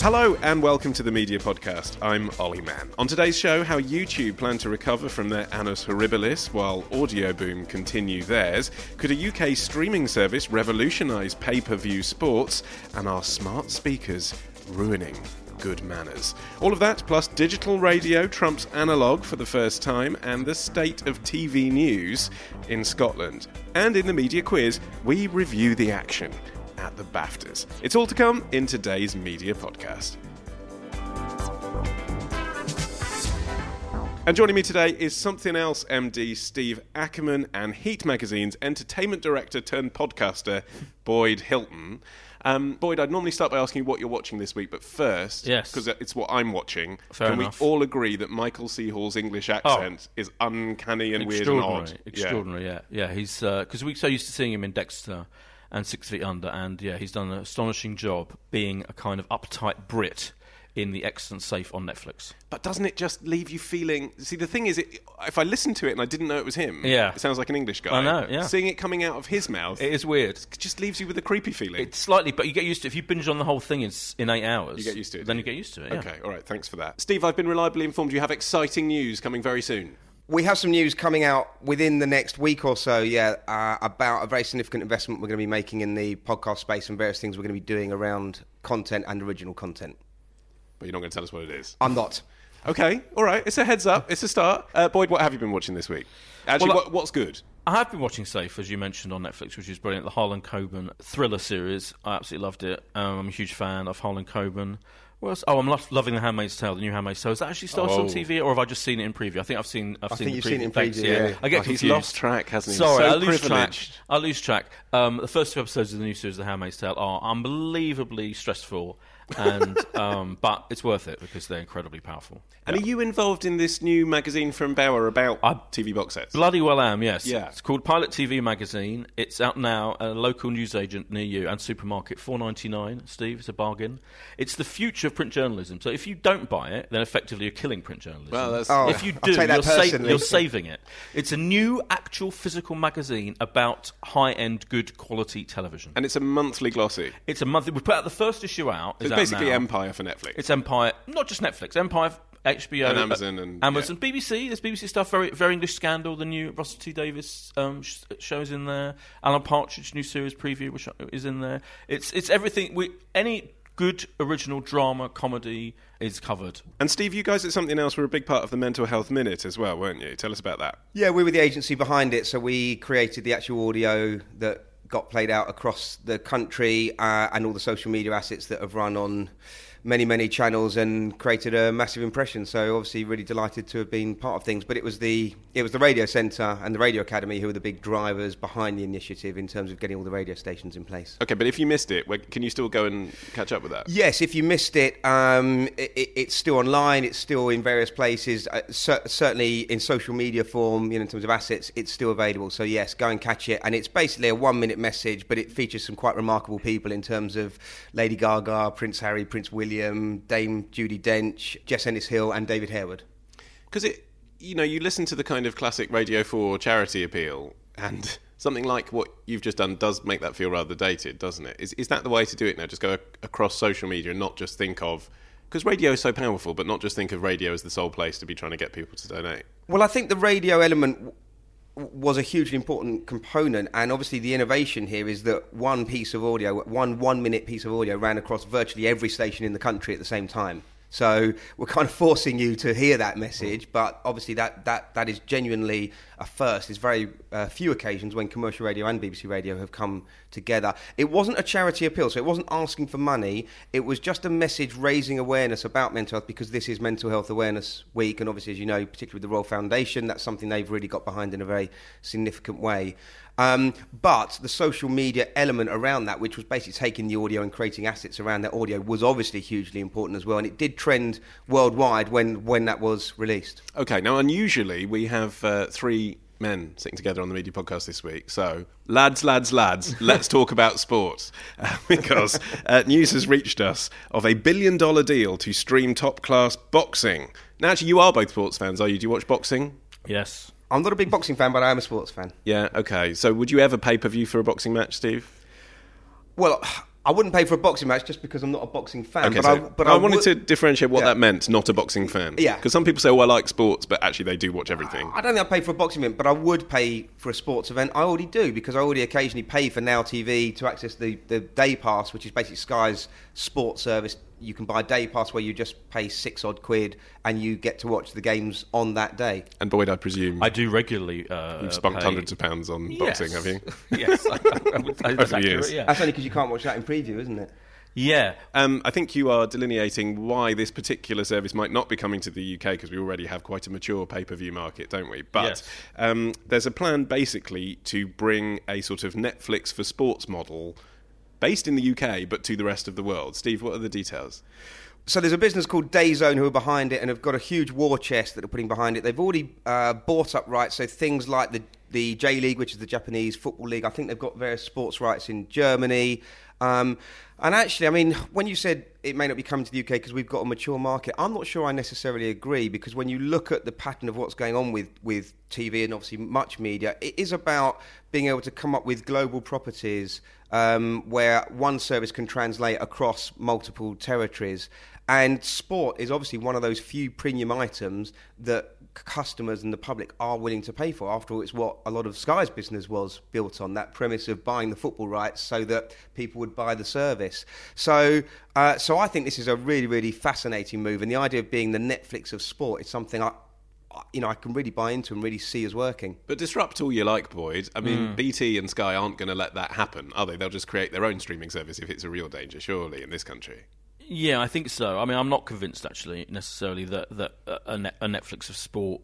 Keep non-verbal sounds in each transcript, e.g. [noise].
Hello and welcome to the Media Podcast. I'm Olly Mann. On today's show, how YouTube plan to recover from their annus horribilis while Audioboom continue theirs. Could a UK streaming service revolutionise pay per view sports? And are smart speakers ruining good manners? All of that, plus digital radio trumps analog for the first time, and the state of TV news in Scotland. And in the media quiz, we review the action at the BAFTAs. It's all to come in today's media podcast. And joining me today is Something Else MD Steve Ackerman and Heat Magazine's entertainment director turned podcaster, Boyd Hilton. Um, Boyd, I'd normally start by asking you what you're watching this week, but first, Yes. because it's what I'm watching, Fair can enough. we all agree that Michael C. Hall's English accent is uncanny and weird and odd? extraordinary. Yeah, yeah. He's because we're so used to seeing him in Dexter and Six Feet Under, and yeah, he's done an astonishing job being a kind of uptight Brit in the excellent Safe on Netflix. But doesn't it just leave you feeling? See, the thing is, it, if I listened to it and I didn't know it was him, Yeah. it sounds like an English guy. I know, yeah. Seeing it coming out of his mouth, It is weird. it just leaves you with a creepy feeling. It's slightly, but you get used to. it. If you binge on the whole thing in, in eight hours, You get used to it, Then do you get used to it. Yeah. Okay, all right, thanks for that. Steve, I've been reliably informed you have exciting news coming very soon. We have some news coming out within the next week or so, yeah, uh, about a very significant investment we're going to be making in the podcast space and various things we're going to be doing around content and original content. But you're not going to tell us what it is. I'm not. Okay, all right, it's a heads up, it's a start. Uh, Boyd, what have you been watching this week? Actually, Well, what, what's good? I have been watching Safe, as you mentioned on Netflix, which is brilliant. The Harlan Coben thriller series. I absolutely loved it. Um, I'm a huge fan of Harlan Coben. Else? Oh, I'm lo- loving The Handmaid's Tale, the new Handmaid's Tale. Is that actually started Oh. on TV, or have I just seen it in preview? I think I've seen. I've I seen think you've preview. seen it in Thanks, preview, yeah. yeah. I get Oh, he's lost track, hasn't he? Sorry, So I lose track. I lose track. Um, the first two episodes of the new series, The Handmaid's Tale, are unbelievably stressful, and [laughs] um, but it's worth it because they're incredibly powerful. And are you involved in this new magazine from Bauer about I- TV box sets? Bloody well am, yes. Yeah. It's called Pilot TV Magazine. It's out now at a local newsagent near you and supermarket. Four ninety nine, Steve. It's a bargain. It's the future of print journalism. So if you don't buy it, then effectively you're killing print journalism. Well, that's- Oh, if you do, you're, sa- you're saving it. It's a new, actual, physical magazine about high end, good quality television. and it's a monthly glossy. It's a monthly. We put out the first issue out. It's out basically now. Empire for Netflix. It's Empire, not just Netflix. Empire, HBO, And Amazon and- Amazon, BBC. There's BBC stuff. Very, very English Scandal. The new Russell T Davies um, sh- shows in there. Alan Partridge new series preview, which is in there. It's it's everything. We any good original drama comedy is covered. and Steve, you guys at Something Else were a big part of the Mental Health Minute as well, weren't you? Tell us about that. Yeah, we were the agency behind it, so we created the actual audio that got played out across the country uh, and all the social media assets that have run on many, many channels and created a massive impression. So obviously, really delighted to have been part of things. But it was the it was the Radio Centre and the Radio Academy who were the big drivers behind the initiative in terms of getting all the radio stations in place. Okay, but if you missed it, can you still go and catch up with that? Yes, if you missed it, um, it, it- it's still online. It's still in various places. Uh, cer- certainly in social media form, you know, in terms of assets, it's still available. So yes, go and catch it. And it's basically a one-minute message, but it features some quite remarkable people in terms of Lady Gaga, Prince Harry, Prince William, Dame Judi Dench, Jess Ennis Hill, and David Harewood. Because it, you know, you listen to the kind of classic Radio 4 charity appeal, and [laughs] something like what you've just done does make that feel rather dated, doesn't it? Is, is that the way to do it now? Just go across social media and not just think of. Because radio is so powerful, but not just think of radio as the sole place to be trying to get people to donate. Well, I think the radio element was a hugely important component. And obviously, the innovation here is that one piece of audio, one one minute piece of audio, ran across virtually every station in the country at the same time. So we're kind of forcing you to hear that message, but obviously that, that, that is genuinely a first. There's very uh, few occasions when commercial radio and BBC Radio have come together. It wasn't a charity appeal, so it wasn't asking for money. It was just a message raising awareness about mental health because this is Mental Health Awareness Week, and obviously, as you know, particularly with the Royal Foundation, that's something they've really got behind in a very significant way. Um, but the social media element around that, which was basically taking the audio and creating assets around that audio, was obviously hugely important as well. And it did trend worldwide when, when that was released. Okay, now unusually we have uh, three men sitting together on the media podcast this week. So, lads, lads, lads, [laughs] let's talk about sports uh, because uh, news has reached us of a billion dollar deal to stream top class boxing. Now, actually, you are both sports fans, are you? Do you watch boxing? Yes. I'm not a big boxing fan, but I am a sports fan. Yeah, okay. So, would you ever pay per view for a boxing match, Steve? Well, I wouldn't pay for a boxing match just because I'm not a boxing fan. Okay, but so I, but I, I, wanted would- to differentiate what Yeah. that meant, not a boxing fan. Yeah. Because some people say, well, I like sports, but actually they do watch everything. I don't think I'd pay for a boxing event, but I would pay for a sports event. I already do because I already occasionally pay for Now TV to access the, the Day Pass, which is basically Sky's sports service. You can buy a Day Pass where you just pay six odd quid and you get to watch the games on that day. And Boyd, I presume I do regularly. Uh, you've spunked pay- hundreds of pounds on boxing, have you? [laughs] yes, I, I would, I, that's Over the years. accurate, yeah. That's only because you can't watch that in preview, isn't it? yeah. Um, I think you are delineating why this particular service might not be coming to the UK because we already have quite a mature pay per view market, don't we? But Yes. um, there's a plan basically to bring a sort of Netflix for sports model based in the UK but to the rest of the world. Steve, what are the details? So there's a business called DAZN who are behind it and have got a huge war chest that they're putting behind it. They've already uh, bought up rights, so things like the the J League, which is the Japanese football league. I think they've got various sports rights in Germany. Um, and actually, I mean, when you said it may not be coming to the UK because we've got a mature market, I'm not sure I necessarily agree because when you look at the pattern of what's going on with, with TV and obviously much media, it is about being able to come up with global properties um, where one service can translate across multiple territories. And sport is obviously one of those few premium items that customers and the public are willing to pay for. After all, it's what a lot of Sky's business was built on that premise of buying the football rights so that people would buy the service. So, uh, so I think this is a really, really fascinating move. And the idea of being the Netflix of sport is something I, you know, I can really buy into and really see as working. But disrupt all you like, Boyd. I mean, Hmm. BT and Sky aren't going to let that happen, are they? They'll just create their own streaming service if it's a real danger, surely, in this country. Yeah, I think so. I mean, I'm not convinced actually necessarily that that a, Net, a Netflix of sport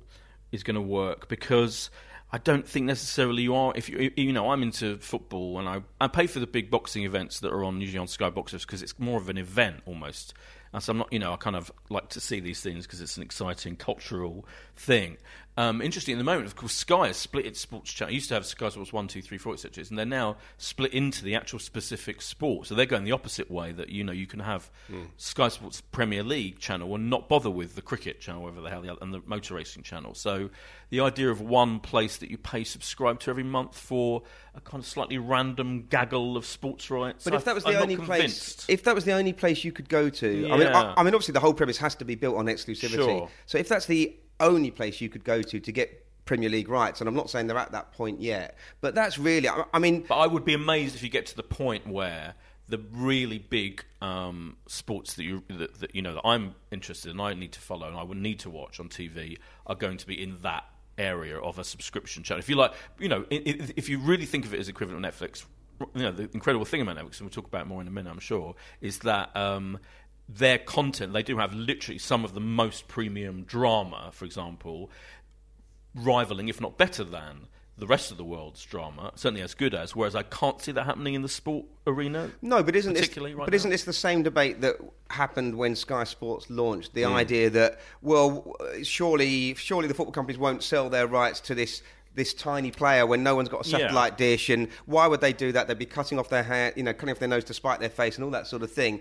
is going to work because I don't think necessarily you are. If you you know, I'm into football and I I pay for the big boxing events that are on usually on Sky Boxers because it's more of an event almost. And so I'm not, you know, I kind of like to see these things because it's an exciting cultural thing. Um, interesting at the moment, of course, Sky has split its sports channel. It used to have Sky Sports 1, 2, 3, 4, etc. And they're now split into the actual specific sport. So they're going the opposite way that, you know, you can have Sky Sports Premier League channel and not bother with the cricket channel, whatever the hell, the other- and the motor racing channel. So the idea of one place that you pay subscribe to every month for a kind of slightly random gaggle of sports rights. But I- if that was I'm the not only place, if that was the only place you could go to, I mean, I, I mean, obviously the whole premise has to be built on exclusivity. Sure. So if that's the only place you could go to to get Premier League rights, and I'm not saying they're at that point yet, but that's really, I, mean, But I would be amazed if you get to the point where the really big um, sports that you that, that you know that I'm interested in, I need to follow, and I would need to watch on TV are going to be in that area of a subscription channel. If you like, you know, if you really think of it as equivalent to Netflix, you know, the incredible thing about Netflix, and we'll talk about more in a minute, I'm sure, is that. Um, their content, they do have literally some of the most premium drama, for example, rivaling, if not better than, the rest of the world's drama, certainly as good as. Whereas I can't see that happening in the sport arena. No, but isn't this, particularly right but now. isn't this the same debate that happened when Sky Sports launched? The Hmm. idea that well, surely, surely the football companies won't sell their rights to this this tiny player when no one's got a Yeah. satellite dish, and why would they do that? They'd be cutting off their hair, you know, cutting off their nose to spite their face, and all that sort of thing.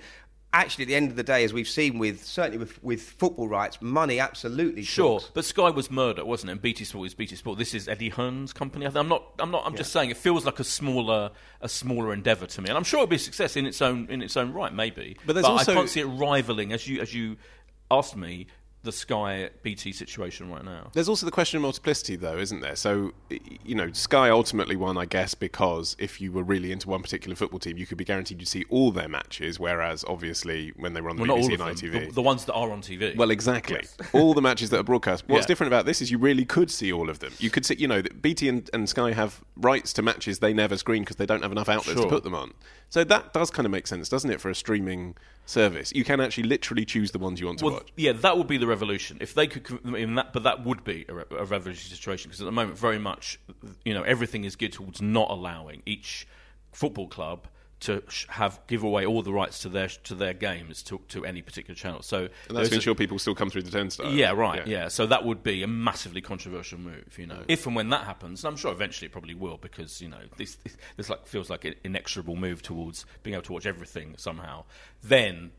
Actually, at the end of the day, as we've seen with certainly with, with football rights, money absolutely Sure, talks. but Sky was Murdoch, wasn't it? And BT Sport is BT Sport. This is Eddie Hearn's company. I think- I'm not. I'm not. I'm just saying it feels like a smaller, a smaller endeavour to me, and I'm sure it'll be a success in its own in its own right, maybe. But there's also- I can't see it rivaling, as you as you asked me, the Sky BT situation right now. There's also the question of multiplicity, though, isn't there? So, you know, Sky ultimately won, I guess, because if you were really into one particular football team, you could be guaranteed you'd see all their matches. Whereas, obviously, when they were on the Well, BBC and ITV, the, the ones that are on TV. Well, exactly. [laughs] all the matches that are broadcast. [laughs] What's Yeah. different about this is you really could see all of them. You could see, you know, that BT and, and Sky have rights to matches they never screen because they don't have enough outlets to put them on. So that does kind of make sense, doesn't it, for a streaming service? You can actually literally choose the ones you want to Well, watch. yeah, that would be the revolution if they could. I mean, that, but that would be a, re- a revolutionary situation because at the moment, very much, you know, everything is geared towards not allowing each football club to sh- have give away all the rights to their to their games to, to any particular channel. So And that's to ensure people still come through the turnstile. Yeah, right. Yeah. so that would be a massively controversial move, you know. If and when that happens, and I'm sure eventually it probably will, because you know this this, this like feels like an inexorable move towards being able to watch everything somehow. Then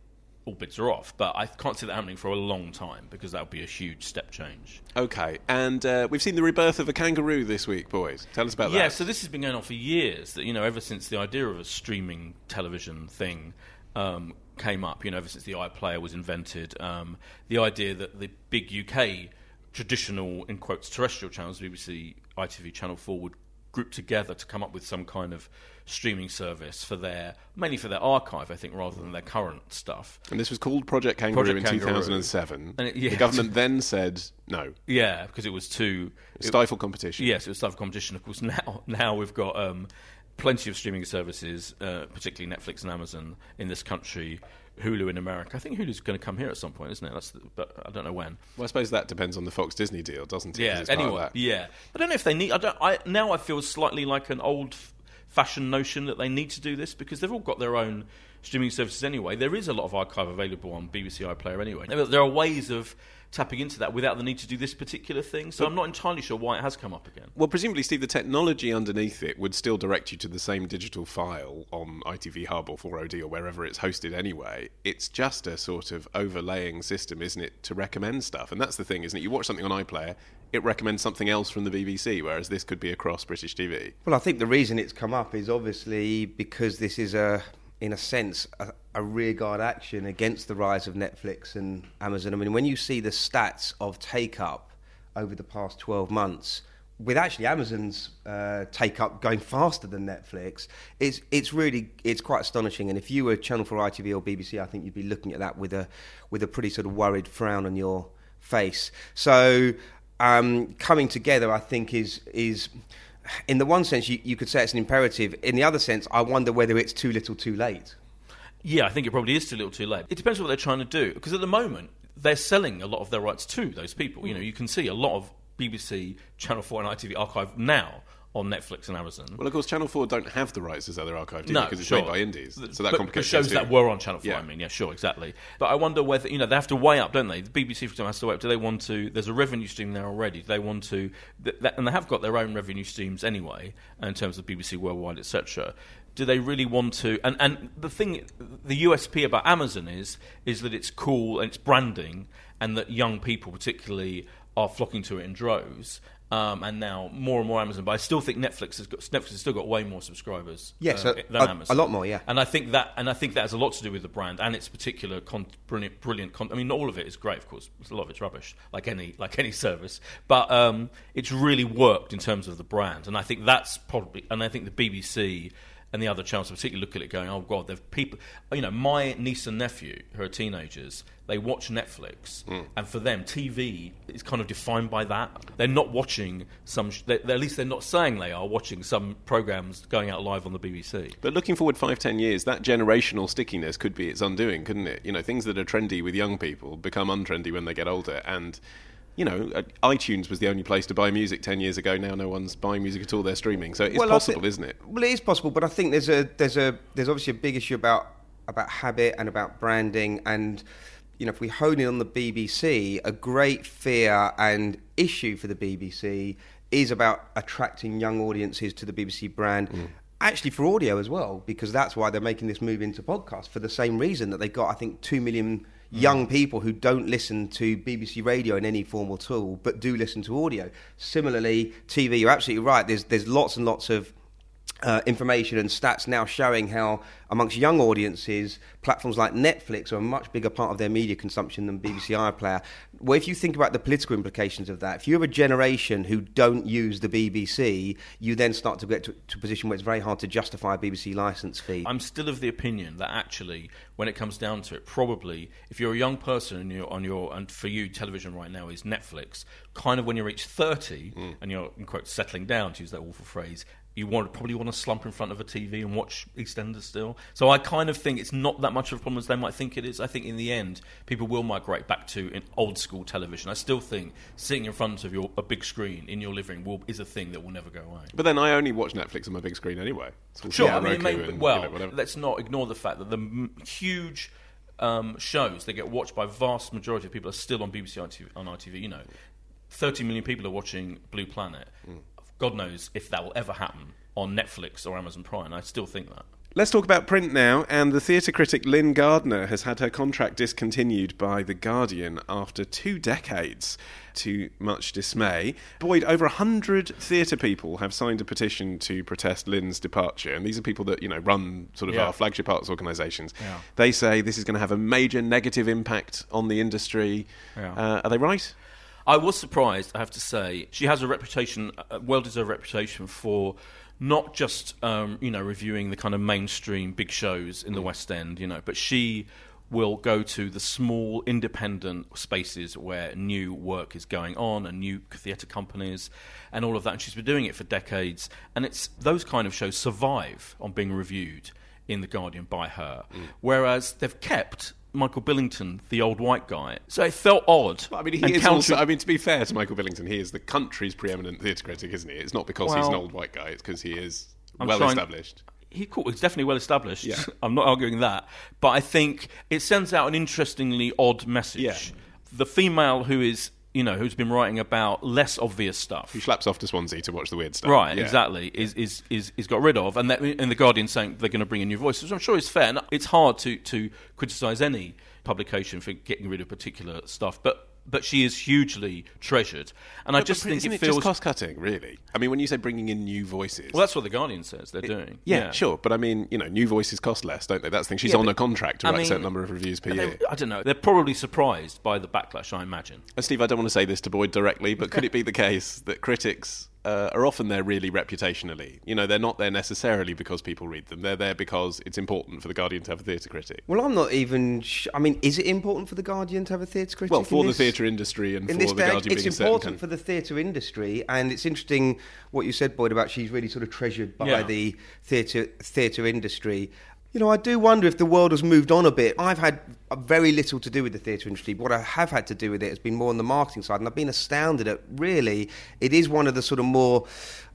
all bids are off. But I can't see that happening for a long time because that would be a huge step change. Okay, and uh, we've seen the rebirth of a kangaroo this week, boys. Tell us about Yeah, that. Yeah, so this has been going on for years. That you know, ever since the idea of a streaming television thing um, came up, you know, ever since the iPlayer was invented, um, the idea that the big UK traditional, in quotes, terrestrial channels, BBC, ITV, Channel Four, would group together to come up with some kind of streaming service for their mainly for their archive, I think, rather than their current stuff. And this was called Project Kangaroo Project in Kangaroo. 2007. And it- yeah. The government then said no, Yeah, because it was too it- stifle competition. Yes, it was stifle competition. Of course, now now we've got um, plenty of streaming services, uh, particularly Netflix and Amazon in this country. Hulu in America. I think Hulu's going to come here at some point, isn't it? That's the, but I don't know when. Well, I suppose that depends on the Fox Disney deal, doesn't it? Yeah. it's part of Anyway, yeah. I don't know if they need. I don't. I now I feel slightly like an old fashioned notion that they need to do this because they've all got their own streaming services anyway. There is a lot of archive available on BBC iPlayer anyway. There are ways of tapping into that without the need to do this particular thing. So I'm not entirely sure why it has come up again. Well, presumably, Steve, the technology underneath it would still direct you to the same digital file on ITV Hub or 4OD or wherever it's hosted anyway. It's just a sort of overlaying system, isn't it, to recommend stuff? And that's the thing, isn't it? You watch something on iPlayer, it recommends something else from the BBC, whereas this could be across British TV. Well, I think the reason it's come up is obviously because this is a, in a sense, a, a rearguard action against the rise of Netflix and Amazon. I mean, when you see the stats of take up over the past 12 months, with actually Amazon's uh, take up going faster than Netflix, it's it's really it's quite astonishing. And if you were Channel 4 ITV or BBC, I think you'd be looking at that with a with a pretty sort of worried frown on your face. So um, coming together, I think is is in the one sense you, you could say it's an imperative. In the other sense, I wonder whether it's too little, too late. Yeah, I think it probably is too little too late. It depends on what they're trying to do. Because at the moment, they're selling a lot of their rights to those people. You know, you can see a lot of BBC, Channel 4 and ITV archive now on Netflix and Amazon. Well, of course, Channel 4 don't have the rights as other archive do no, because it's sure. made by indies. So that but, but complicates shows that were on Channel 4, Yeah. I mean, yeah, sure, exactly. But I wonder whether, you know, they have to weigh up, don't they? The BBC, for example, has to weigh up. Do they want to, there's a revenue stream there already. Do they want to, th- that, and they have got their own revenue streams anyway, uh, in terms of BBC Worldwide, etc. Do they really want to? And, and the thing, the USP about Amazon is, is that it's cool and it's branding, and that young people, particularly, are flocking to it in droves. Um, and now more and more Amazon, but I still think Netflix has got Netflix has still got way more subscribers. Yes, uh, a- than a- Amazon. a lot more, yeah. And I think that, and I think that has a lot to do with the brand and its particular con- brilliant, brilliant. Con- I mean, not all of it is great, of course. A lot of it's rubbish, like any, like any [laughs] service. But um, it's really worked in terms of the brand, and I think that's probably. And I think the BBC and the other channels particularly look at it going, "Oh God, there's people." You know, my niece and nephew, who are teenagers, they watch Netflix, mm. and for them, TV is kind of defined by that. They're not watching some. Sh- they at least they're not saying they are watching some programs going out live on the BBC. But looking forward five, ten years, that generational stickiness could be its undoing, couldn't it? You know, things that are trendy with young people become untrendy when they get older. And, you know, uh, iTunes was the only place to buy music ten years ago. Now no one's buying music at all, they're streaming. So it's Well, possible, thi- isn't it? Well, it is possible, but I think there's a there's a there's obviously a big issue about about habit and about branding and you know if we hone in on the BBC, a great fear and issue for the BBC is about attracting young audiences to the BBC brand. Actually, for audio as well, because that's why they're making this move into podcast for the same reason that they've got, I think, two million Mm. young people who don't listen to BBC radio in any form all, but do listen to audio. Similarly, TV, you're absolutely right. There's there's lots and lots of uh, information and stats now showing how, amongst young audiences, platforms like Netflix are a much bigger part of their media consumption than BBC iPlayer. Well, if you think about the political implications of that, if you have a generation who don't use the BBC, you then start to get to, to a position where it's very hard to justify a BBC license fee. I'm still of the opinion that actually, when it comes down to it, probably if you're a young person and you're on your and for you, television right now is Netflix. Kind of when you reach 30 Mm. and you're in quote settling down to use that awful phrase, you want probably want to slump in front of a TV and watch EastEnders still. So I kind of think it's not that much of a problem as they might think it is. I think in the end, people will migrate back to an old school television. I still think sitting in front of your a big screen in your living room will, is a thing that will never go away. But then I only watch Netflix on my big screen anyway. So Sure, I mean, and, you well, know, let's not ignore the fact that the m- huge um, shows that get watched by vast majority of people are still on BBC on ITV. You know, 30 million people are watching Blue Planet. Mm. God knows if that will ever happen on Netflix or Amazon Prime. I still think that. Let's talk about print now. And the theatre critic Lyn Gardner has had her contract discontinued by The Guardian after two decades, to much dismay. Boyd, over 100 theatre people have signed a petition to protest Lyn's departure. And these are people that, you know, run sort of Yeah. our flagship arts organisations. Yeah. They say this is going to have a major negative impact on the industry. Yeah. Uh, are they right? I was surprised, I have to say. She has a reputation, a well deserved reputation for not just um, you know reviewing the kind of mainstream big shows in the West End, you know, but she will go to the small independent spaces where new work is going on and new theatre companies and all of that and she's been doing it for decades. And it's those kind of shows survive on being reviewed in the Guardian by her. Whereas they've kept Michael Billington, the old white guy. So it felt odd. But, I mean, he is countering- also. I mean, to be fair to Michael Billington, he is the country's preeminent theatre critic, isn't he? It's not because he's an old white guy; it's because he is I'm well trying- established. He cool. He's definitely well established. Yeah. [laughs] I'm not arguing that, but I think it sends out an interestingly odd message. Yeah. The female who is, you know, who's been writing about less obvious stuff. He slaps off to Swansea to watch the weird stuff. Right, Yeah. exactly. Is is is is got rid of, and that, and the Guardian saying they're going to bring in new voices. Which I'm sure is fair. And it's hard to to criticise any publication for getting rid of particular stuff, but but she is hugely treasured, and I just think it it feels. cost cutting, really. I mean, when you say bringing in new voices, well, that's what the Guardian says they're doing. yeah, sure. But I mean, you know, new voices cost less, don't they? That's the thing. She's Yeah, on a contract to I write a certain number of reviews per year. they- I don't know. They're probably surprised by the backlash. I imagine. Uh, Steve, I don't want to say this to Boyd directly, but could it be the case that critics uh, are often there really reputationally? You know, they're not there necessarily because people read them. They're there because it's important for the Guardian to have a theatre critic. Well, I'm not even. Sh- I mean, is it important for the Guardian to have a theatre critic? Well, for the theatre industry and in for the day, Guardian it's being important for the theatre industry, and it's interesting what you said, Boyd, about she's really sort of treasured by Yeah. the theatre theatre industry. You know, I do wonder if the world has moved on a bit. I've had very little to do with the theatre industry. What I have had to do with it has been more on the marketing side, and I've been astounded at really it is one of the sort of more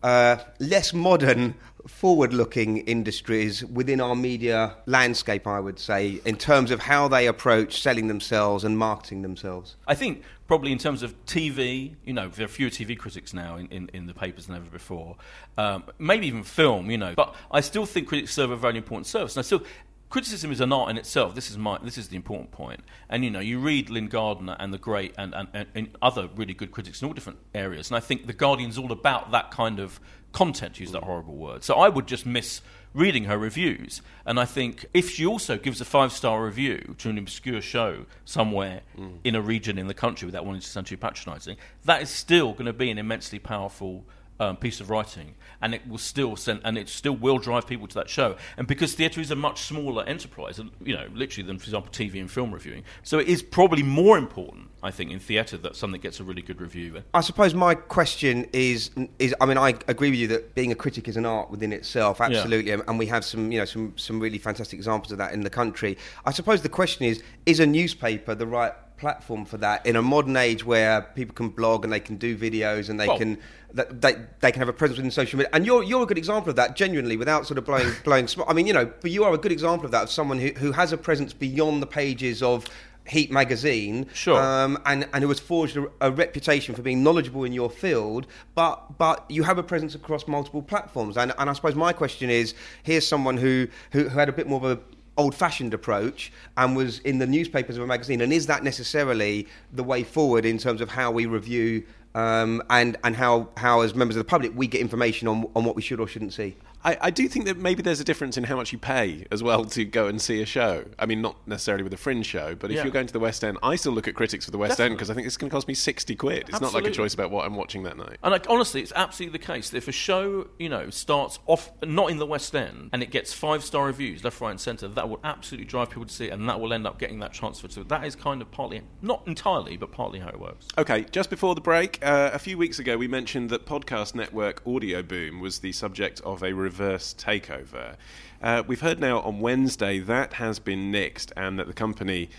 uh, less modern, forward-looking industries within our media landscape. I would say, in terms of how they approach selling themselves and marketing themselves. I think probably in terms of TV, you know, there are fewer TV critics now in, in, in the papers than ever before. Um, maybe even film, you know. But I still think critics serve a very important service. And I still. Criticism is an art in itself. This is my. This is the important point. And you know, you read Lyn Gardner and the great and, and, and, and other really good critics in all different areas. And I think the Guardian's all about that kind of content. Use that horrible word. So I would just miss reading her reviews. And I think if she also gives a five star review to an obscure show somewhere mm. in a region in the country without wanting to sound too patronising, that is still going to be an immensely powerful. Um, piece of writing, and it will still send, and it still will drive people to that show. And because theatre is a much smaller enterprise, you know, literally than, for example, TV and film reviewing, so it is probably more important, I think, in theatre that something gets a really good review. I suppose my question is is I mean I agree with you that being a critic is an art within itself absolutely and- and we have some you know some some really fantastic examples of that in the country. I suppose the question is is a newspaper the right platform for that in a modern age where people can blog and they can do videos and they Well- can that they, they can have a presence within social media and you're you're a good example of that genuinely without sort of blowing [laughs] blowing smoke. I mean you know but you are a good example of that of someone who, who has a presence beyond the pages of Heat magazine, Sure. um, and and who has forged a, a reputation for being knowledgeable in your field, but but you have a presence across multiple platforms. And and I suppose my question is: here's someone who who, who had a bit more of a old-fashioned approach and was in the newspapers of a magazine, and is that necessarily the way forward in terms of how we review? Um, and and how, how as members of the public we get information on on what we should or shouldn't see. I, I do think that maybe there's a difference in how much you pay as well to go and see a show. I mean, not necessarily with a fringe show, but if Yeah. you're going to the West End, I still look at critics for the West End because I think it's going to cost me 60 quid. It's not like a choice about what I'm watching that night. And like honestly, it's absolutely the case that if a show, you know, starts off not in the West End and it gets five star reviews left, right, and centre, that will absolutely drive people to see it, and that will end up getting that transfer to it. That is kind of partly, not entirely, but partly how it works. Okay, just before the break, uh, a few weeks ago we mentioned that podcast network Audioboom was the subject of a reverse takeover. Uh, we've heard now on Wednesday that has been nixed and that the company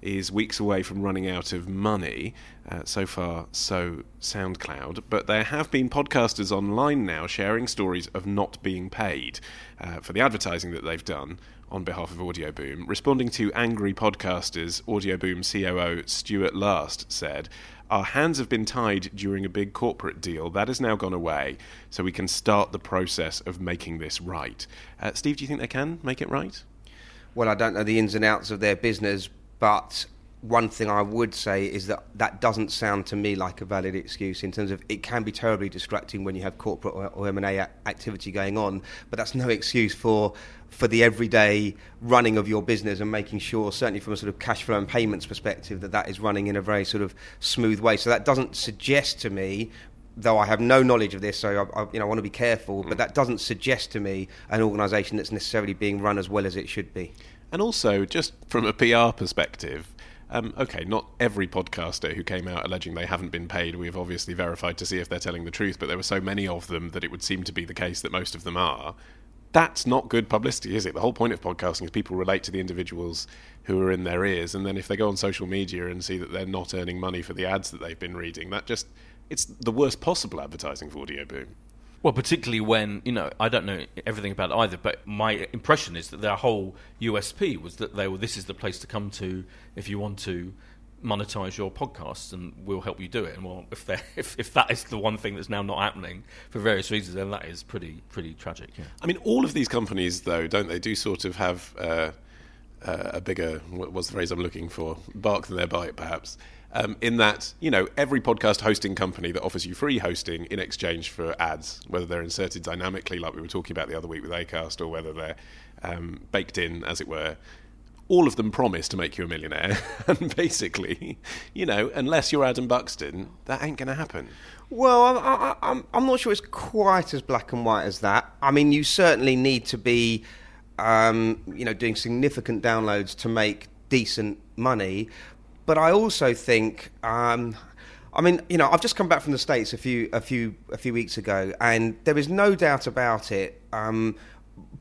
is weeks away from running out of money. Uh, so far, so SoundCloud. But there have been podcasters online now sharing stories of not being paid uh, for the advertising that they've done on behalf of Audioboom. Responding to angry podcasters, Audio Boom COO Stuart Last said, Our hands have been tied during a big corporate deal. That has now gone away, so we can start the process of making this right. Uh, Steve, do you think they can make it right? Well, I don't know the ins and outs of their business, but one thing I would say is that that doesn't sound to me like a valid excuse in terms of it can be terribly distracting when you have corporate or, or M&A activity going on, but that's no excuse for for the everyday running of your business and making sure, certainly from a sort of cash flow and payments perspective, that that is running in a very sort of smooth way. So that doesn't suggest to me though I have no knowledge of this, so I, I, you know, I want to be careful. But that doesn't suggest to me an organisation that's necessarily being run as well as it should be. And also, just from a PR perspective, um, okay, not every podcaster who came out alleging they haven't been paid, we have obviously verified to see if they're telling the truth, but there were so many of them that it would seem to be the case that most of them are. That's not good publicity, is it? The whole point of podcasting is people relate to the individuals who are in their ears, and then if they go on social media and see that they're not earning money for the ads that they've been reading, that just it's the worst possible advertising for Audioboom. Well, particularly when you know I don't know everything about it either, but my impression is that their whole USP was that they were this is the place to come to if you want to monetize your podcasts, and we'll help you do it. And well, if [laughs] if if that is the one thing that's now not happening for various reasons, then that is pretty pretty tragic. Yeah. I mean, all of these companies, though, don't they, do sort of have uh, uh, a bigger, what was the phrase I'm looking for, bark than their bite, perhaps. Um, in that, you know, every podcast hosting company that offers you free hosting in exchange for ads, whether they're inserted dynamically, like we were talking about the other week with Acast, or whether they're um, baked in, as it were, all of them promise to make you a millionaire. [laughs] and basically, you know, unless you're Adam Buxton, that ain't going to happen. Well, I, I, I'm I'm not sure it's quite as black and white as that. I mean, you certainly need to be, um, you know, doing significant downloads to make decent money. But I also think, um, I mean, you know, I've just come back from the states a few a few a few weeks ago, and there is no doubt about it. Um,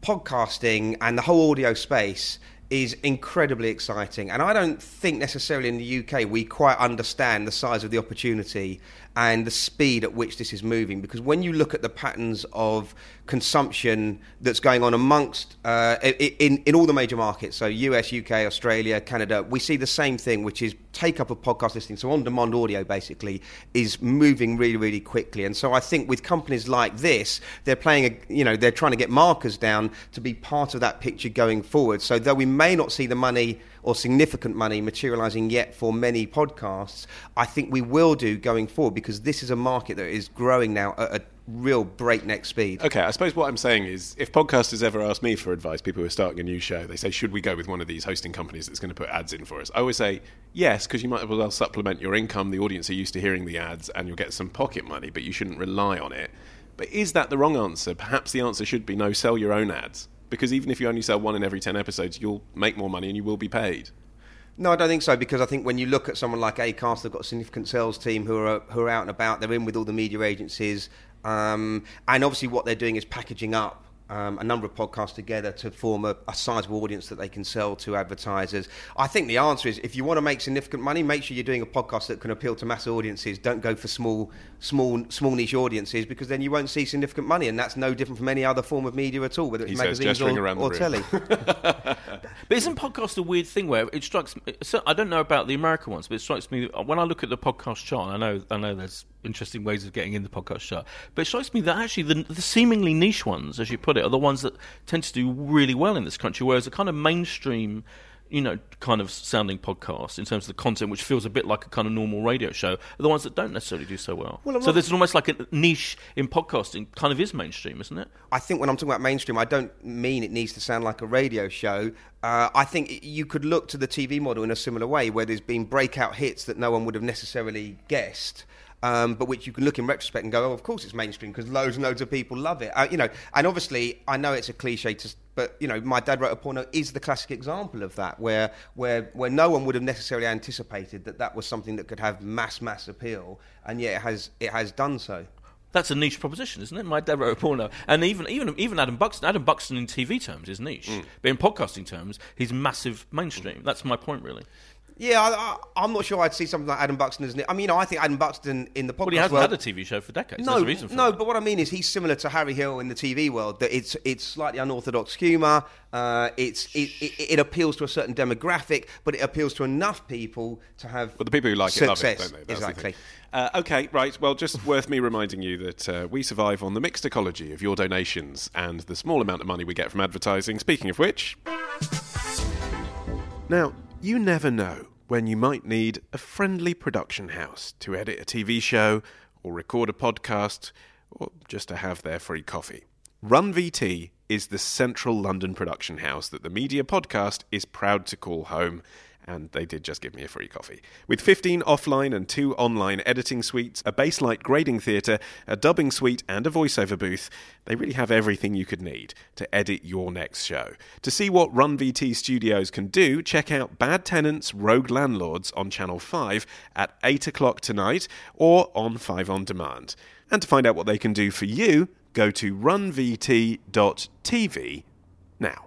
podcasting and the whole audio space is incredibly exciting. And I don't think necessarily in the UK we quite understand the size of the opportunity and the speed at which this is moving. Because when you look at the patterns of consumption that's going on amongst uh, in in all the major markets, so US, UK, Australia, Canada, we see the same thing, which is take up of podcast listening. So on-demand audio basically is moving really, really quickly. And so I think with companies like this, they're playing a you know they're trying to get markers down to be part of that picture going forward. So though we may not see the money or significant money materializing yet for many podcasts, I think we will do going forward because this is a market that is growing now at a real breakneck speed. Okay, I suppose what I'm saying is if podcasters ever ask me for advice, people who are starting a new show, they say, should we go with one of these hosting companies that's going to put ads in for us? I always say, yes, because you might as well supplement your income. The audience are used to hearing the ads and you'll get some pocket money, but you shouldn't rely on it. But is that the wrong answer? Perhaps the answer should be no, sell your own ads. Because even if you only sell one in every 10 episodes, you'll make more money and you will be paid. No, I don't think so because I think when you look at someone like Acast, they've got a significant sales team who are who are out and about. They're in with all the media agencies, um, and obviously what they're doing is packaging up. Um, a number of podcasts together to form a, a sizable audience that they can sell to advertisers. I think the answer is if you want to make significant money, make sure you're doing a podcast that can appeal to mass audiences. Don't go for small, small, small niche audiences because then you won't see significant money, and that's no different from any other form of media at all, whether it's He magazines or, or telly. [laughs] But isn't podcast a weird thing where it strikes me? So I don't know about the American ones, but it strikes me uh, when I look at the podcast chart. I know, I know, there's interesting ways of getting in the podcast chart, but it strikes me that actually the, the seemingly niche ones, as you put it, are the ones that tend to do really well in this country. Whereas the kind of mainstream you know, kind of sounding podcasts in terms of the content, which feels a bit like a kind of normal radio show, are the ones that don't necessarily do so well. Well, so there's almost like a niche in podcasting, kind of is mainstream, isn't it? I think when I'm talking about mainstream, I don't mean it needs to sound like a radio show. Uh, I think you could look to the TV model in a similar way, where there's been breakout hits that no one would have necessarily guessed. Um, but which you can look in retrospect and go, oh, of course it's mainstream because loads and loads of people love it. Uh, you know, and obviously I know it's a cliche, to, but you know, my dad wrote a porno is the classic example of that, where where where no one would have necessarily anticipated that that was something that could have mass mass appeal, and yet it has it has done so. That's a niche proposition, isn't it? My dad wrote a porno, and even even even Adam Buxton. Adam Buxton in TV terms is niche, Mm. but in podcasting terms, he's massive mainstream. That's my point, really. Yeah, I, I, I'm not sure I'd see something like Adam Buxton as. I mean, you know, I think Adam Buxton in the podcast Well, he hasn't world. had a TV show for decades. no, There's a reason for no, that. but what I mean is he's similar to Harry Hill in the TV world. That it's it's slightly unorthodox humour. Uh, it's it, it, it appeals to a certain demographic, but it appeals to enough people to have. Well, the people who like it love it, don't they? That's exactly. thing. Uh, okay, right. Well, just worth me reminding you that uh, we survive on the mixed ecology of your donations and the small amount of money we get from advertising. Speaking of which. Now, you never know when you might need a friendly production house to edit a TV show or record a podcast or just to have their free coffee. Run VT is the central London production house that the media podcast is proud to call home. And they did just give me a free coffee. With 15 offline and 2 online editing suites, a Baselight grading theatre, a dubbing suite, and a voiceover booth, they really have everything you could need to edit your next show. To see what Run VT Studios can do, check out Bad Tenants, Rogue Landlords on Channel 5 at 8 o'clock tonight or on 5 on demand. And to find out what they can do for you, go to runvt.tv now.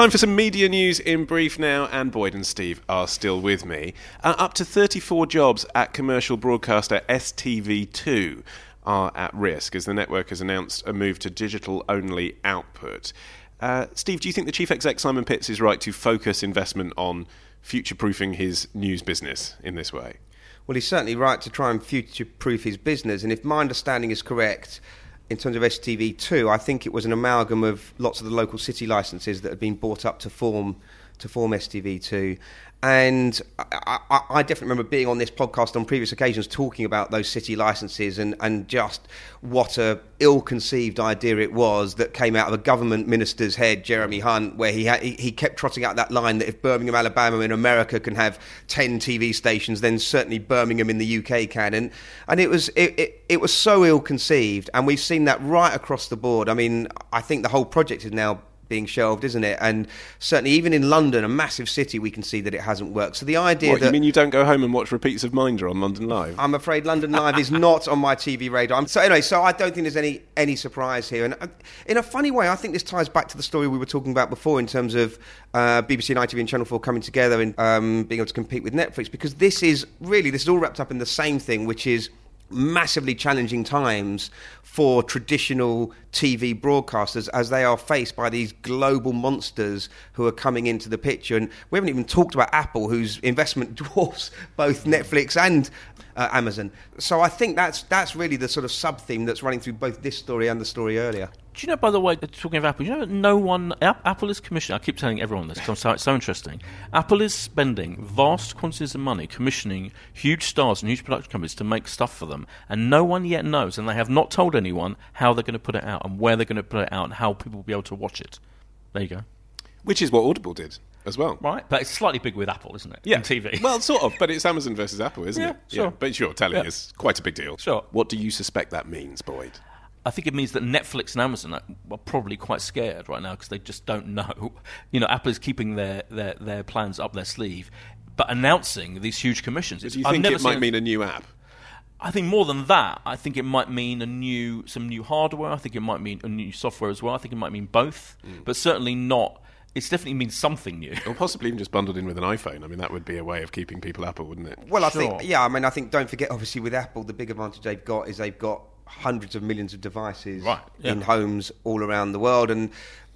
Time for some media news in brief now, and Boyd and Steve are still with me. Uh, up to 34 jobs at commercial broadcaster STV2 are at risk as the network has announced a move to digital only output. Uh, Steve, do you think the chief exec Simon Pitts is right to focus investment on future proofing his news business in this way? Well, he's certainly right to try and future proof his business. And if my understanding is correct, in terms of STV2, I think it was an amalgam of lots of the local city licenses that had been bought up to form to form STV2. And I, I, I definitely remember being on this podcast on previous occasions talking about those city licenses and, and just what a ill-conceived idea it was that came out of a government minister's head, Jeremy Hunt, where he, had, he, kept trotting out that line that if Birmingham, Alabama in America can have 10 TV stations, then certainly Birmingham in the UK can. And, and it, was, it, it, it was so ill-conceived, and we've seen that right across the board. I mean, I think the whole project is now being shelved, isn't it? And certainly, even in London, a massive city, we can see that it hasn't worked. So the idea What, that you mean you don't go home and watch repeats of Minder on London Live? I'm afraid London Live is [laughs] not on my TV radar. So anyway, so I don't think there's any any surprise here. And uh, in a funny way, I think this ties back to the story we were talking about before in terms of uh, BBC and ITV and Channel 4 coming together and um, being able to compete with Netflix. Because this is really this is all wrapped up in the same thing, which is massively challenging times for traditional TV broadcasters as they are faced by these global monsters who are coming into the picture. And we haven't even talked about Apple, whose investment [laughs] dwarfs both Netflix and uh, Amazon. So I think that's that's really the sort of sub theme that's running through both this story and the story earlier. Do you know, by the way, talking of Apple, you know, no one, Apple is commissioning, I keep telling everyone this because it's so interesting. Apple is spending vast quantities of money commissioning huge stars and huge production companies to make stuff for them, and no one yet knows, and they have not told anyone how they're going to put it out and where they're going to put it out and how people will be able to watch it. There you go. Which is what Audible did as well. Right, but it's slightly big with Apple, isn't it? Yeah. In TV. Well, sort of, but it's Amazon versus Apple, isn't Yeah, it? sure. But sure, telling Yeah. is quite a big deal. Sure. What do you suspect that means, Boyd? I think it means that Netflix and Amazon are, are probably quite scared right now because they just don't [laughs] know. You know, Apple is keeping their, their, their plans up their sleeve, but announcing these huge commissions. Do you I've think never it might seen- mean a new app? I think more than that, I think it might mean a new some new hardware. I think it might mean a new software as well. I think it might mean both, Mm. but certainly not. It's definitely means something new. Or possibly even just bundled in with an iPhone. I mean, that would be a way of keeping people Apple, wouldn't it? Well, I Sure. think, yeah, I mean, I think, don't forget, obviously, with Apple, the big advantage they've got is they've got hundreds of millions of devices Right, yeah. in homes all around the world. And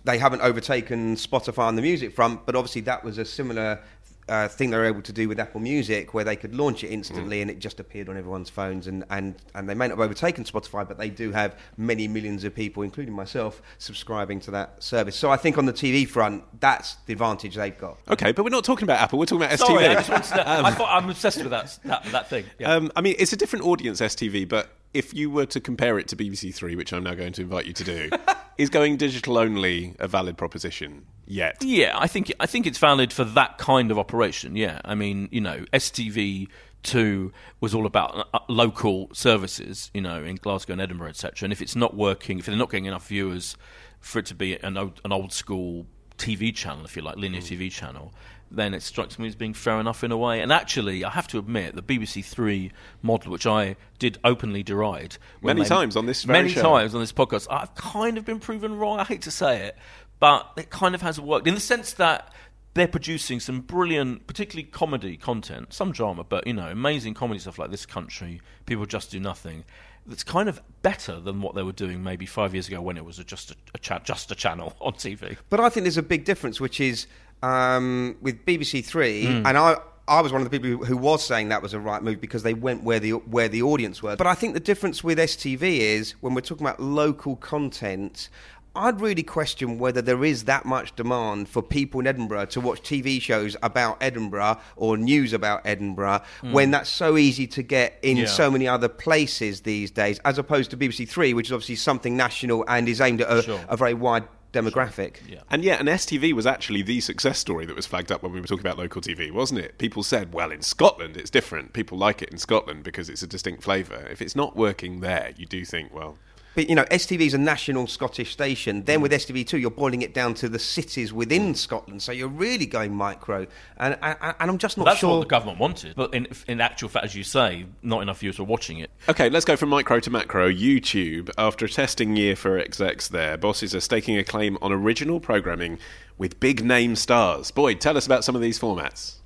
they haven't overtaken Spotify on the music front, but obviously, that was a similar. Uh, thing they were able to do with Apple Music, where they could launch it instantly and it just appeared on everyone's phones. And, and, and they may not have overtaken Spotify, but they do have many millions of people, including myself, subscribing to that service. So I think on the TV front, that's the advantage they've got. Okay, but we're not talking about Apple. We're talking about Sorry, STV. I just wanted to, [laughs] I thought I'm obsessed with that that, that thing. Yeah. Um, I mean, it's a different audience, STV, but if you were to compare it to BBC Three, which I'm now going to invite you to do, [laughs] is going digital only a valid proposition yet? Yeah, I think I think it's valid for that kind of operation. Yeah, I mean, you know, STV two was all about uh, local services, you know, in Glasgow and Edinburgh, etc. And if it's not working, if they're not getting enough viewers for it to be an old, an old school TV channel, if you like, linear TV channel, then it strikes me as being fair enough in a way. And actually, I have to admit, the BBC Three model, which I did openly deride Many they- times on this very many show. times on this podcast, I've kind of been proven wrong. I hate to say it, but it kind of has worked in the sense that they're producing some brilliant, particularly comedy content, some drama, but you know, amazing comedy stuff like this country. People just do nothing. That's kind of better than what they were doing maybe five years ago when it was a, just a, a cha- just a channel [laughs] on TV. But I think there's a big difference, which is um, with BBC Three, Hmm. and I. I was one of the people who, was saying that was a right move because they went where the where the audience were. But I think the difference with STV is when we're talking about local content, I'd really question whether there is that much demand for people in Edinburgh to watch TV shows about Edinburgh or news about Edinburgh when that's so easy to get in. Yeah. so many other places these days, as opposed to BBC Three, which is obviously something national and is aimed at a, Sure. a very wide demographic. Yeah. And yeah, and STV was actually the success story that was flagged up when we were talking about local TV, wasn't it? People said, well, in Scotland it's different. People like it in Scotland because it's a distinct flavour. If it's not working there, you do think, well, But you know, STV is a national Scottish station. Mm. Then with STV2, you're boiling it down to the cities within Scotland. So you're really going micro. And and, and I'm just not That's sure. what the government wanted, but in in actual fact, as you say, not enough viewers were watching it. Okay, let's go from micro to macro. YouTube, after a testing year for execs there, bosses are staking a claim on original programming with big name stars. Boyd, tell us about some of these formats.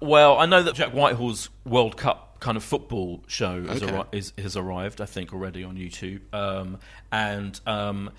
Well, I know that Jack Whitehall's World Cup kind of football show has, Okay. arri- is, has arrived, I think, already on YouTube, um, and um,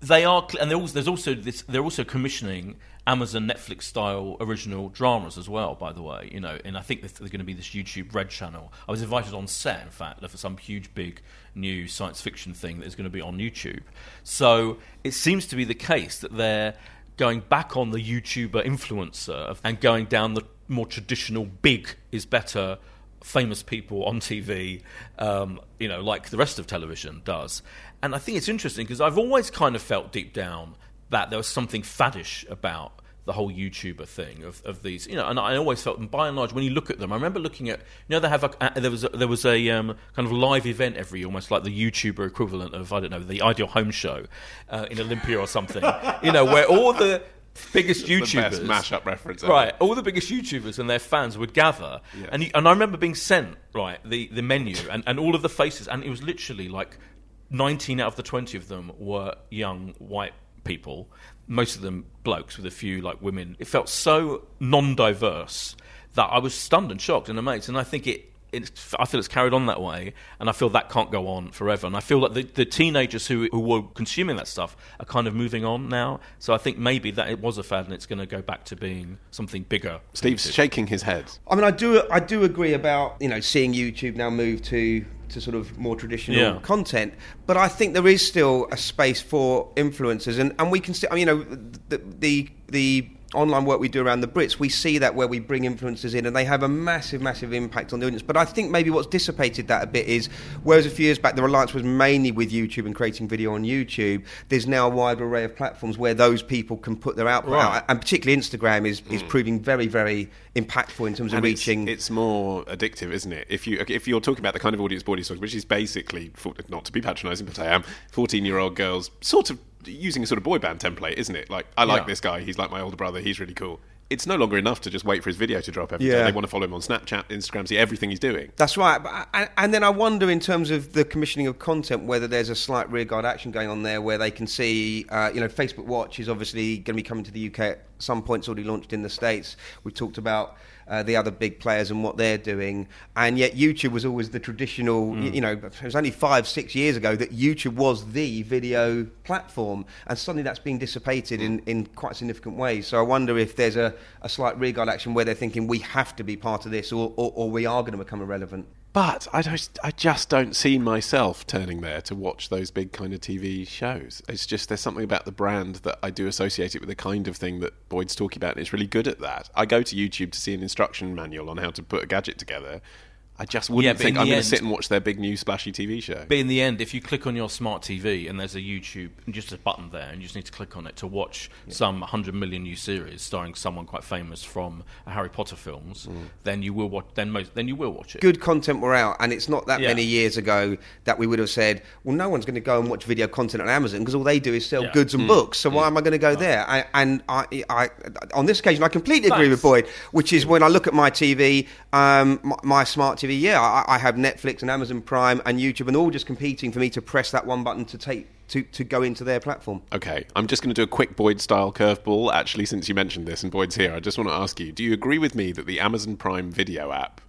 they are, and also, there's also this. They're also commissioning Amazon Netflix style original dramas as well. By the way, you know, and I think there's going to be this YouTube Red channel. I was invited on set, in fact, for some huge, big new science fiction thing that is going to be on YouTube. So it seems to be the case that they're going back on the YouTuber influencer and going down the more traditional big is better famous people on TV, um, you know, like the rest of television does. And I think it's interesting because I've always kind of felt deep down that there was something faddish about the whole YouTuber thing of, of these, you know, and I always felt, and by and large, when you look at them, I remember looking at, you know, they have a, there was a, there was a um, kind of live event every, almost like the YouTuber equivalent of I don't know, the Ideal Home Show uh, in Olympia or something, [laughs] you know, where all the biggest the YouTubers, best mashup reference ever. right? All the biggest YouTubers and their fans would gather, Yeah. and you, and I remember being sent right the the menu and, and all of the faces, and it was literally like nineteen out of the twenty of them were young white people, most of them blokes with a few like women. It felt so non-diverse that I was stunned and shocked and amazed, and I think it. It's, I feel it's carried on that way, and I feel that can't go on forever. And I feel that the, the teenagers who, who were consuming that stuff are kind of moving on now. So I think maybe that it was a fad, and it's going to go back to being something bigger. Steve's shaking his head. I mean, I do I do agree about you know seeing YouTube now move to to sort of more traditional Yeah. content, but I think there is still a space for influencers, and, and we can see. I mean, you know, the the the online work we do around the Brits, we see that where we bring influencers in, and they have a massive, massive impact on the audience. But I think maybe what's dissipated that a bit is, whereas a few years back the reliance was mainly with YouTube and creating video on YouTube, there's now a wide array of platforms where those people can put their output Right. out, and particularly Instagram is, is mm. proving very, very impactful in terms of And it's- reaching. It's, more addictive, isn't it? If you if you're talking about the kind of audience Boyd's talking, which is basically for- not to be patronising, but I am fourteen year old girls, sort of using a sort of boy band template, isn't it? Like I like Yeah. this guy, he's like my older brother, he's really cool. It's no longer enough to just wait for his video to drop every day. Yeah. They want to follow him on Snapchat, Instagram, see everything he's doing. That's right. And then I wonder, in terms of the commissioning of content, whether there's a slight rearguard action going on there, where they can see, uh, you know, Facebook Watch is obviously going to be coming to the UK at some point. It's already launched in the States. We've talked about uh, the other big players and what they're doing, and yet YouTube was always the traditional. y- You know, it was only five, six years ago that YouTube was the video platform, and suddenly that's being dissipated in, in quite significant ways. So I wonder if there's a, a slight rearguard action where they're thinking we have to be part of this, or, or, or we are going to become irrelevant. But I don't. I just don't see myself turning there to watch those big kind of TV shows. It's just there's something about the brand that I do associate it with the kind of thing that Boyd's talking about, and it's really good at that. I go to YouTube to see an instruction manual on how to put a gadget together. I just wouldn't Yeah, think I'm going to sit and watch their big new splashy TV show. But in the end, if you click on your smart TV and there's a YouTube, just a button there, and you just need to click on it to watch some 100 million new series starring someone quite famous from Harry Potter films, Mm. then you will watch. Then most, then you will watch it. good content were out, and it's not that Yeah. many years ago that we would have said, "Well, no one's going to go and watch video content on Amazon because all they do is sell Yeah. goods and books. So why am I going to go there?" I, and I, I, on this occasion, I completely agree with Boyd, which is when I look at my TV, um, my, my smart TV. Yeah, I, I have Netflix and Amazon Prime and YouTube, and all just competing for me to press that one button to take to, to go into their platform. Okay, I'm just going to do a quick Boyd style curveball. Actually, since you mentioned this and Boyd's here, I just want to ask you do you agree with me that the Amazon Prime video app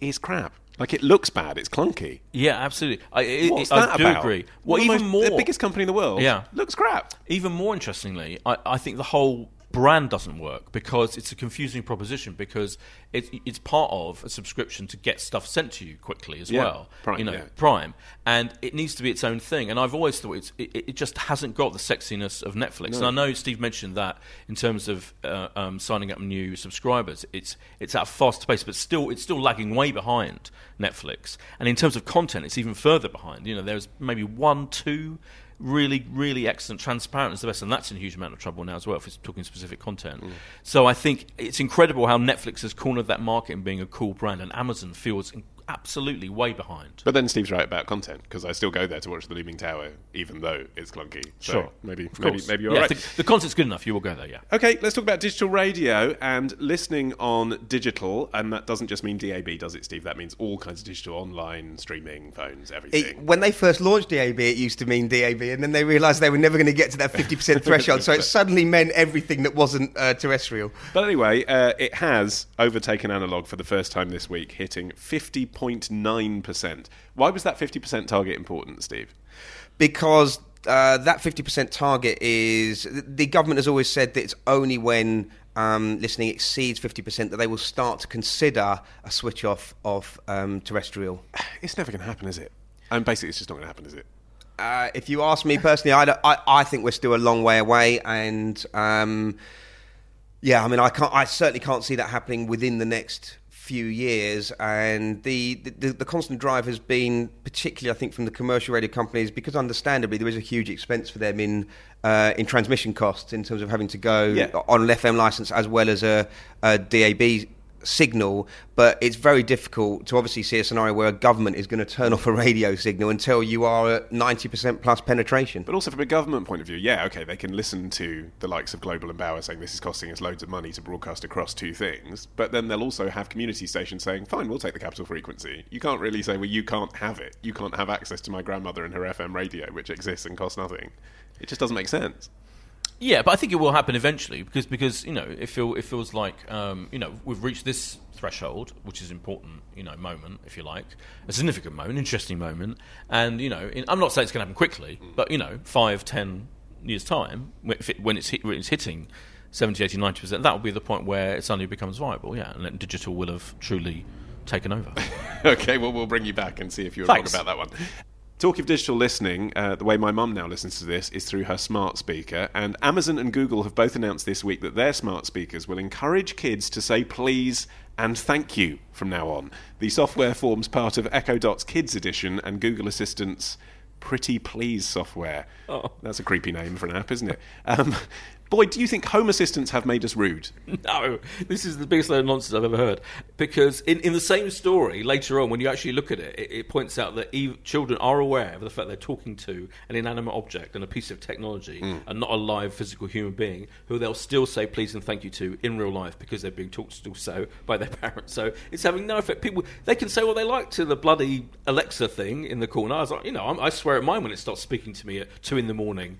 is crap? Like, it looks bad, it's clunky. Yeah, absolutely. I, it, What's it- I that do about? agree. One Well, the even most- more, The biggest company in the world. Yeah. Looks crap. Even more interestingly, I, I think the whole brand doesn't work because it's a confusing proposition because it, it's part of a subscription to get stuff sent to you quickly as Yeah, well. Prime, you know, yeah. Prime, and it needs to be its own thing. And I've always thought it's, it, it just hasn't got the sexiness of Netflix. And I know Steve mentioned that in terms of uh, um, signing up new subscribers, it's it's at a fast pace, but still it's still lagging way behind Netflix. And in terms of content, it's even further behind. You know, there's maybe one, two really, really excellent. Transparent is the best, and that's in a huge amount of trouble now as well if it's talking specific content. Mm. So I think it's incredible how Netflix has cornered that market in being a cool brand, and Amazon feels absolutely way behind. But then Steve's right about content because I still go there to watch The Looming Tower, even though it's clunky. So Sure, maybe Of maybe maybe you're yeah, right. The, the content's good enough. You will go there. Yeah. Okay, let's talk about digital radio and listening on digital, and that doesn't just mean DAB, does it, Steve? That means all kinds of digital, online, streaming, phones, everything. It, when they first launched DAB, it used to mean DAB, and then they realised they were never going to get to that 50% threshold, so it [laughs] suddenly meant everything that wasn't uh, terrestrial. But anyway, uh, it has overtaken analog for the first time this week, hitting 50.9%. Why was that 50% target important, Steve? because uh, that 50% target is the government has always said that it's only when um, listening exceeds 50% that they will start to consider a switch off of um, terrestrial. [sighs] It's never going to happen, is it? And basically, it's just not going to happen, is it? Uh, if you ask me personally, I, I, I think we're still a long way away, and um, yeah, I mean, I can't, I certainly can't see that happening within the next few years, and the, the the constant drive has been, particularly I think from the commercial radio companies, because understandably there is a huge expense for them in uh, in transmission costs in terms of having to go Yeah. on an FM license as well as a, a DAB signal, but it's very difficult to obviously see a scenario where a government is going to turn off a radio signal until you are at 90% plus penetration. But also from a government point of view, yeah, okay, they can listen to the likes of Global and Bauer saying this is costing us loads of money to broadcast across two things, but then they'll also have community stations saying, fine, we'll take the capital frequency. You can't really say, well, you can't have it. You can't have access to my grandmother and her FM radio, which exists and costs nothing. It just doesn't make sense. Yeah, but I think it will happen eventually because because you know it feel it feels like um, you know we've reached this threshold, which is important you know moment if you like, a significant moment, interesting moment, and you know in, I'm not saying it's going to happen quickly, but you know five, ten years time it, when it's hit, when it's hitting 70, 80, 90 percent, that will be the point where it suddenly becomes viable. Yeah, and then digital will have truly taken over. [laughs] okay, well, we'll bring you back and see if you're Thanks. wrong about that one. Talk of digital listening, uh, the way my mum now listens to this is through her smart speaker, and Amazon and Google have both announced this week that their smart speakers will encourage kids to say please and thank you from now on. The software forms part of Echo Dot's Kids Edition and Google Assistant's Pretty Please software. Oh. That's a creepy name for an app, isn't it? Um, Boyd, do you think Home Assistants have made us rude? [laughs] No, this is the biggest load of nonsense I've ever heard. Because in, in the same story, later on, when you actually look at it, it, it points out that ev- children are aware of the fact they're talking to an inanimate object and a piece of technology hmm. and not a live physical human being who they'll still say please and thank you to in real life because they're being talked to so by their [laughs] parents. So it's having no effect. People, they can say what they like to the bloody Alexa thing in the corner. I was like, you know, I'm, I swear at mine when it starts speaking to me at two in the morning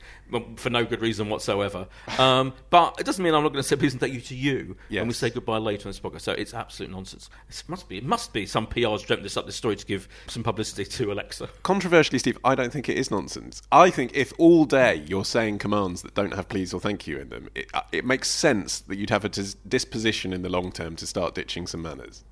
for no good reason whatsoever. Um, but it doesn't mean I'm not going to say please and thank you to you Yes. when we say goodbye later in this podcast. So it's absolute nonsense. It must be. It must be some PR's dreamt this up this story to give some publicity to Alexa. Controversially, Steve, I don't think it is nonsense. I think if all day you're saying commands that don't have please or thank you in them, it, uh, it makes sense that you'd have a dis- disposition in the long term to start ditching some manners.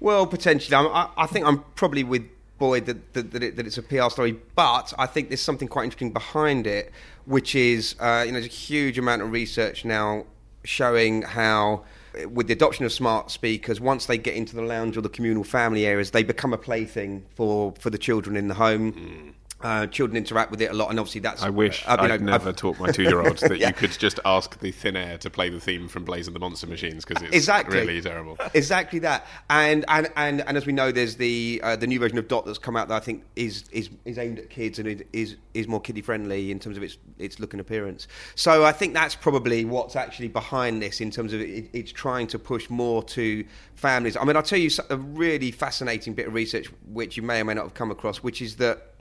Well, potentially. I'm, I, I think I'm probably with Boyd that, that, that, it, that it's a PR story, but I think there's something quite interesting behind it, which is, uh, you know, there's a huge amount of research now showing how, with the adoption of smart speakers, once they get into the lounge or the communal family areas, they become a plaything for, for the children in the home. Uh, children interact with it a lot, and obviously that's. I wish uh, I'd know, never I've- taught my two-year-old [laughs] that Yeah. you could just ask the thin air to play the theme from Blaze and the Monster Machines because it's exactly really terrible. Exactly that, and and and, and as we know, there's the uh, the new version of Dot that's come out that I think is is, is aimed at kids and is is more kiddie friendly in terms of its its look and appearance. So I think that's probably what's actually behind this in terms of it, it's trying to push more to families. I mean, I'll tell you a really fascinating bit of research which you may or may not have come across, which is that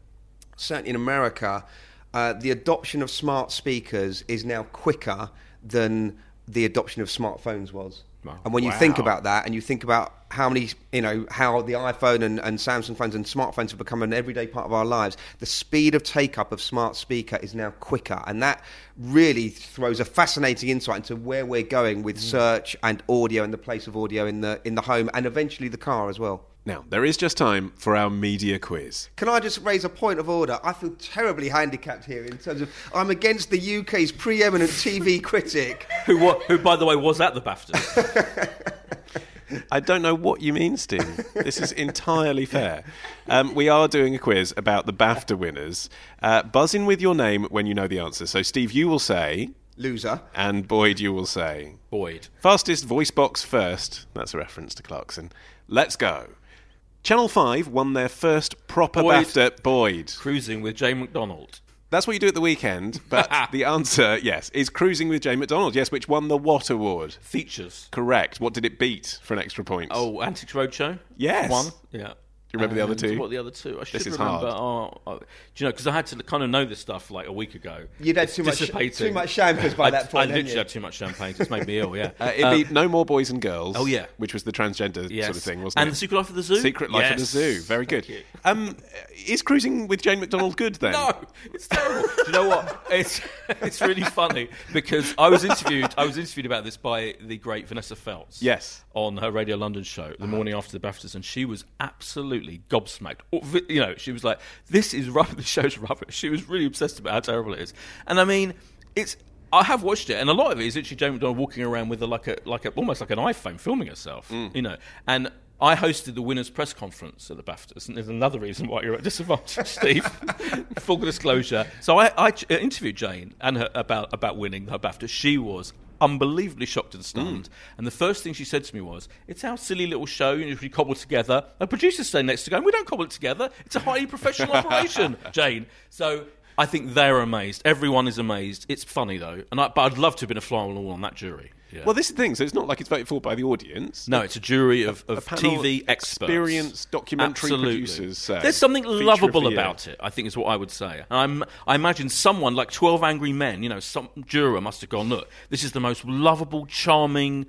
certainly in America, uh, the adoption of smart speakers is now quicker than the adoption of smartphones was. And when you think about that, and you think about how many, you know, how the iPhone and, and Samsung phones and smartphones have become an everyday part of our lives, the speed of take up of smart speaker is now quicker, and that really throws a fascinating insight into where we're going with mm. search and audio and the place of audio in the in the home and eventually the car as well. Now there is just time for our media quiz. Can I just raise a point of order? I feel terribly handicapped here in terms of I'm against the UK's preeminent TV [laughs] critic. Who, who, by the way, was at the BAFTA. [laughs] I don't know what you mean, Steve. This is entirely [laughs] fair. Um, we are doing a quiz about the BAFTA winners. Uh, buzz in with your name when you know the answer. So, Steve, you will say, Loser. and Boyd, you will say. Boyd. Fastest voice box first. That's a reference to Clarkson. Let's go. Channel 5 won their first proper Boyd. BAFTA. Boyd. Cruising with Jane McDonald. That's what you do at the weekend, but [laughs] the answer, yes, is Cruising with Jane McDonald, yes, which won the What Award. Features. Correct. What did it beat for an extra point? Oh, Antiques Roadshow? Yes. One. Yeah. Do you remember the other two? What the other two? I should is remember. hard. Oh, oh, do you know? Because I had to kind of know this stuff like a week ago. You'd had too much- dissipating. too much champers by I, that point, I hadn't literally you? had too much champagne. It's made me ill. Yeah. [laughs] Uh, it Um, beat No More Boys and Girls. Oh, yeah. Which was the transgender yes. sort of thing, wasn't and it? And the Secret Life of the Zoo. Secret Life of the Zoo. Very good. Um, is Cruising with Jane McDonald good then? No, it's terrible. [laughs] Do you know what? It's it's really funny because I was interviewed. I was interviewed about this by the great Vanessa Feltz. Yes. On her Radio London show the morning after the BAFTAs, and she was absolutely gobsmacked. Or, You know, she was like, "This is rubbish. [laughs] The show's rubbish." She was really obsessed about how terrible it is. And I mean, it's. I have watched it, and a lot of it is literally Jane McDonald walking around with a, like a like a almost like an iPhone filming herself, Mm. you know. And I hosted the winners' press conference at the BAFTAs, and there's another reason why you're at disadvantage, [laughs] Steve. Full disclosure. So I, I interviewed Jane and her about about winning her BAFTA. She was unbelievably shocked and stunned. Mm. And the first thing she said to me was, "It's our silly little show. You know, we cobble together." A producer's standing next to going, "We don't cobble it together. It's a highly professional [laughs] operation, Jane." So. I think they're amazed. Everyone is amazed. It's funny though, and I, but I'd love to have been a fly on the wall on that jury. Yeah. Well, this is the thing. So it's not like it's voted for by the audience. No, it's a jury of, A of panel TV experts. experienced documentary Absolutely. producers say, There's something lovable of the year. about it, I think is what I would say. And I'm, I imagine someone like 12 Angry Men, you know, some juror must have gone, look, this is the most lovable, charming,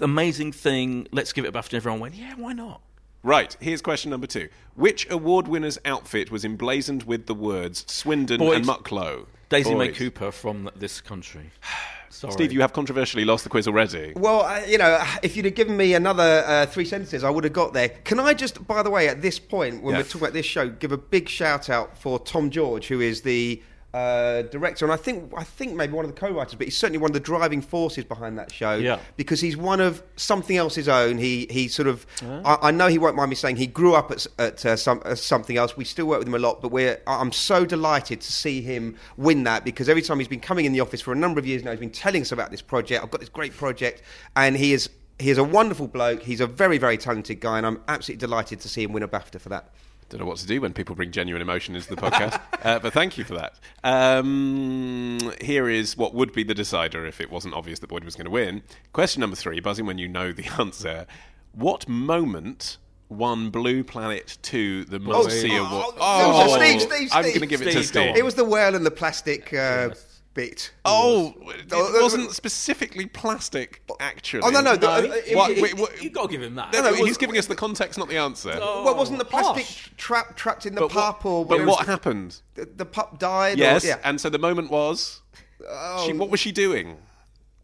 amazing thing. Let's give it a BAFTA. And everyone went, yeah, why not? Right, here's question number two. Which award winner's outfit was emblazoned with the words Swindon and Mucklow? Daisy May Cooper from this country. [sighs] Sorry. Steve, you have controversially lost the quiz already. Well, uh, you know, if you'd have given me another uh, three sentences, I would have got there. Can I just, by the way, at this point, when Yeah. we're talking about this show, give a big shout out for Tom George, who is the uh, director, and I think I think maybe one of the co-writers, but he's certainly one of the driving forces behind that show. Yeah. because he's one of something else his own. He he sort of, I, I know he won't mind me saying he grew up at, at uh, some, uh, something else. We still work with him a lot, but we're I'm so delighted to see him win that because every time he's been coming in the office for a number of years now, he's been telling us about this project. I've got this great project, and he is. He is a wonderful bloke. He's a very, very talented guy, and I'm absolutely delighted to see him win a BAFTA for that. Don't know what to do when people bring genuine emotion into the podcast, [laughs] uh, but thank you for that. Um, here is what would be the decider if it wasn't obvious that Boyd was going to win. Question number three, buzzing when you know the [laughs] answer. What moment won Blue Planet 2 the Must-See oh, Award? oh, Steve, Steve, I'm Steve. going to give it to Steve, go Steve. on. It was the whale and the plastic uh, bit. Oh, it Oh, wasn't specifically plastic, actually. Oh no, no, the, No, uh, he- it- What- it- wait, what- You've got to give him that. No, no, it was- he's giving us the context, not the answer. well, wasn't the plastic harsh. trap trapped in the but pup what, or but what was- happened? The, the pup died. Yes, or, yeah. and so the moment was. Oh. She, what was she doing?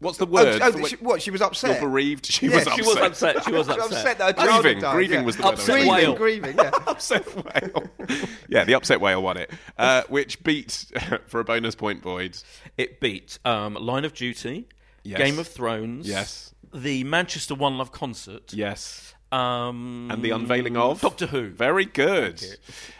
What's the Oh, word? oh, for when she, what? She was upset. You're bereaved. She Yeah, was she upset. She was upset. She was [laughs] She was upset. upset that her child had Grieving. died, Grieving yeah. was the word. Upset looking for. whale. Grieving, grieving. Yeah. [laughs] Upset whale. yeah, the upset whale won it, uh, which beat [laughs] for a bonus point, Boyd. It beat um, Line of Duty, Yes. Game of Thrones, Yes. the Manchester One Love concert, Yes. Um, And the unveiling of Doctor Who. Very good.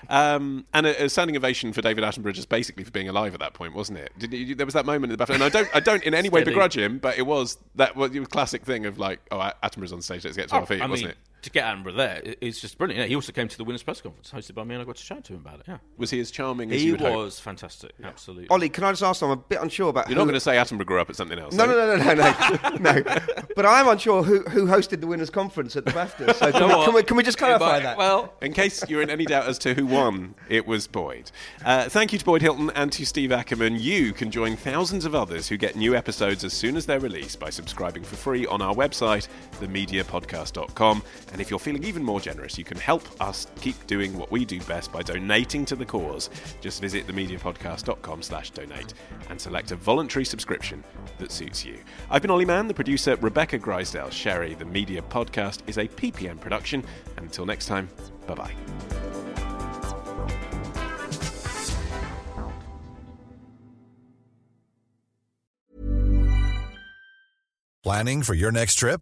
Um, and a, a standing ovation for David Attenborough just basically for being alive at that point, wasn't it? Did there was that moment in the BAFTA, and I don't, I don't in any way begrudge him, but it was that was classic thing of like, oh, Attenborough's on stage, let's get to our feet, I wasn't mean, it? To get Attenborough there, it- it's just brilliant. Yeah, he also came to the winners' press conference hosted by me, and I got to chat to him about it. Yeah, Was he as charming as he you would hope? was fantastic. Absolutely. Olly, can I just ask? I'm a bit unsure about. You're who- not going to say Attenborough grew up at something else. No, no, no, no, no, no, [laughs] no. But I'm unsure who, who hosted the winners' conference at the BAFTA. So [laughs] can, we, can, we, can we just clarify that? Well, In case you're in any doubt as to who won, it was Boyd. Uh, thank you to Boyd Hilton and to Steve Ackerman. You can join thousands of others who get new episodes as soon as they're released by subscribing for free on our website, themediapodcast.com. And if you're feeling even more generous, you can help us keep doing what we do best by donating to the cause. Just visit themediapodcast.com slash donate and select a voluntary subscription that suits you. I've been Olly Mann, the producer, Rebecca Grisedale Sherry. The Media Podcast is a PPM production. And until next time, bye-bye. Planning for your next trip?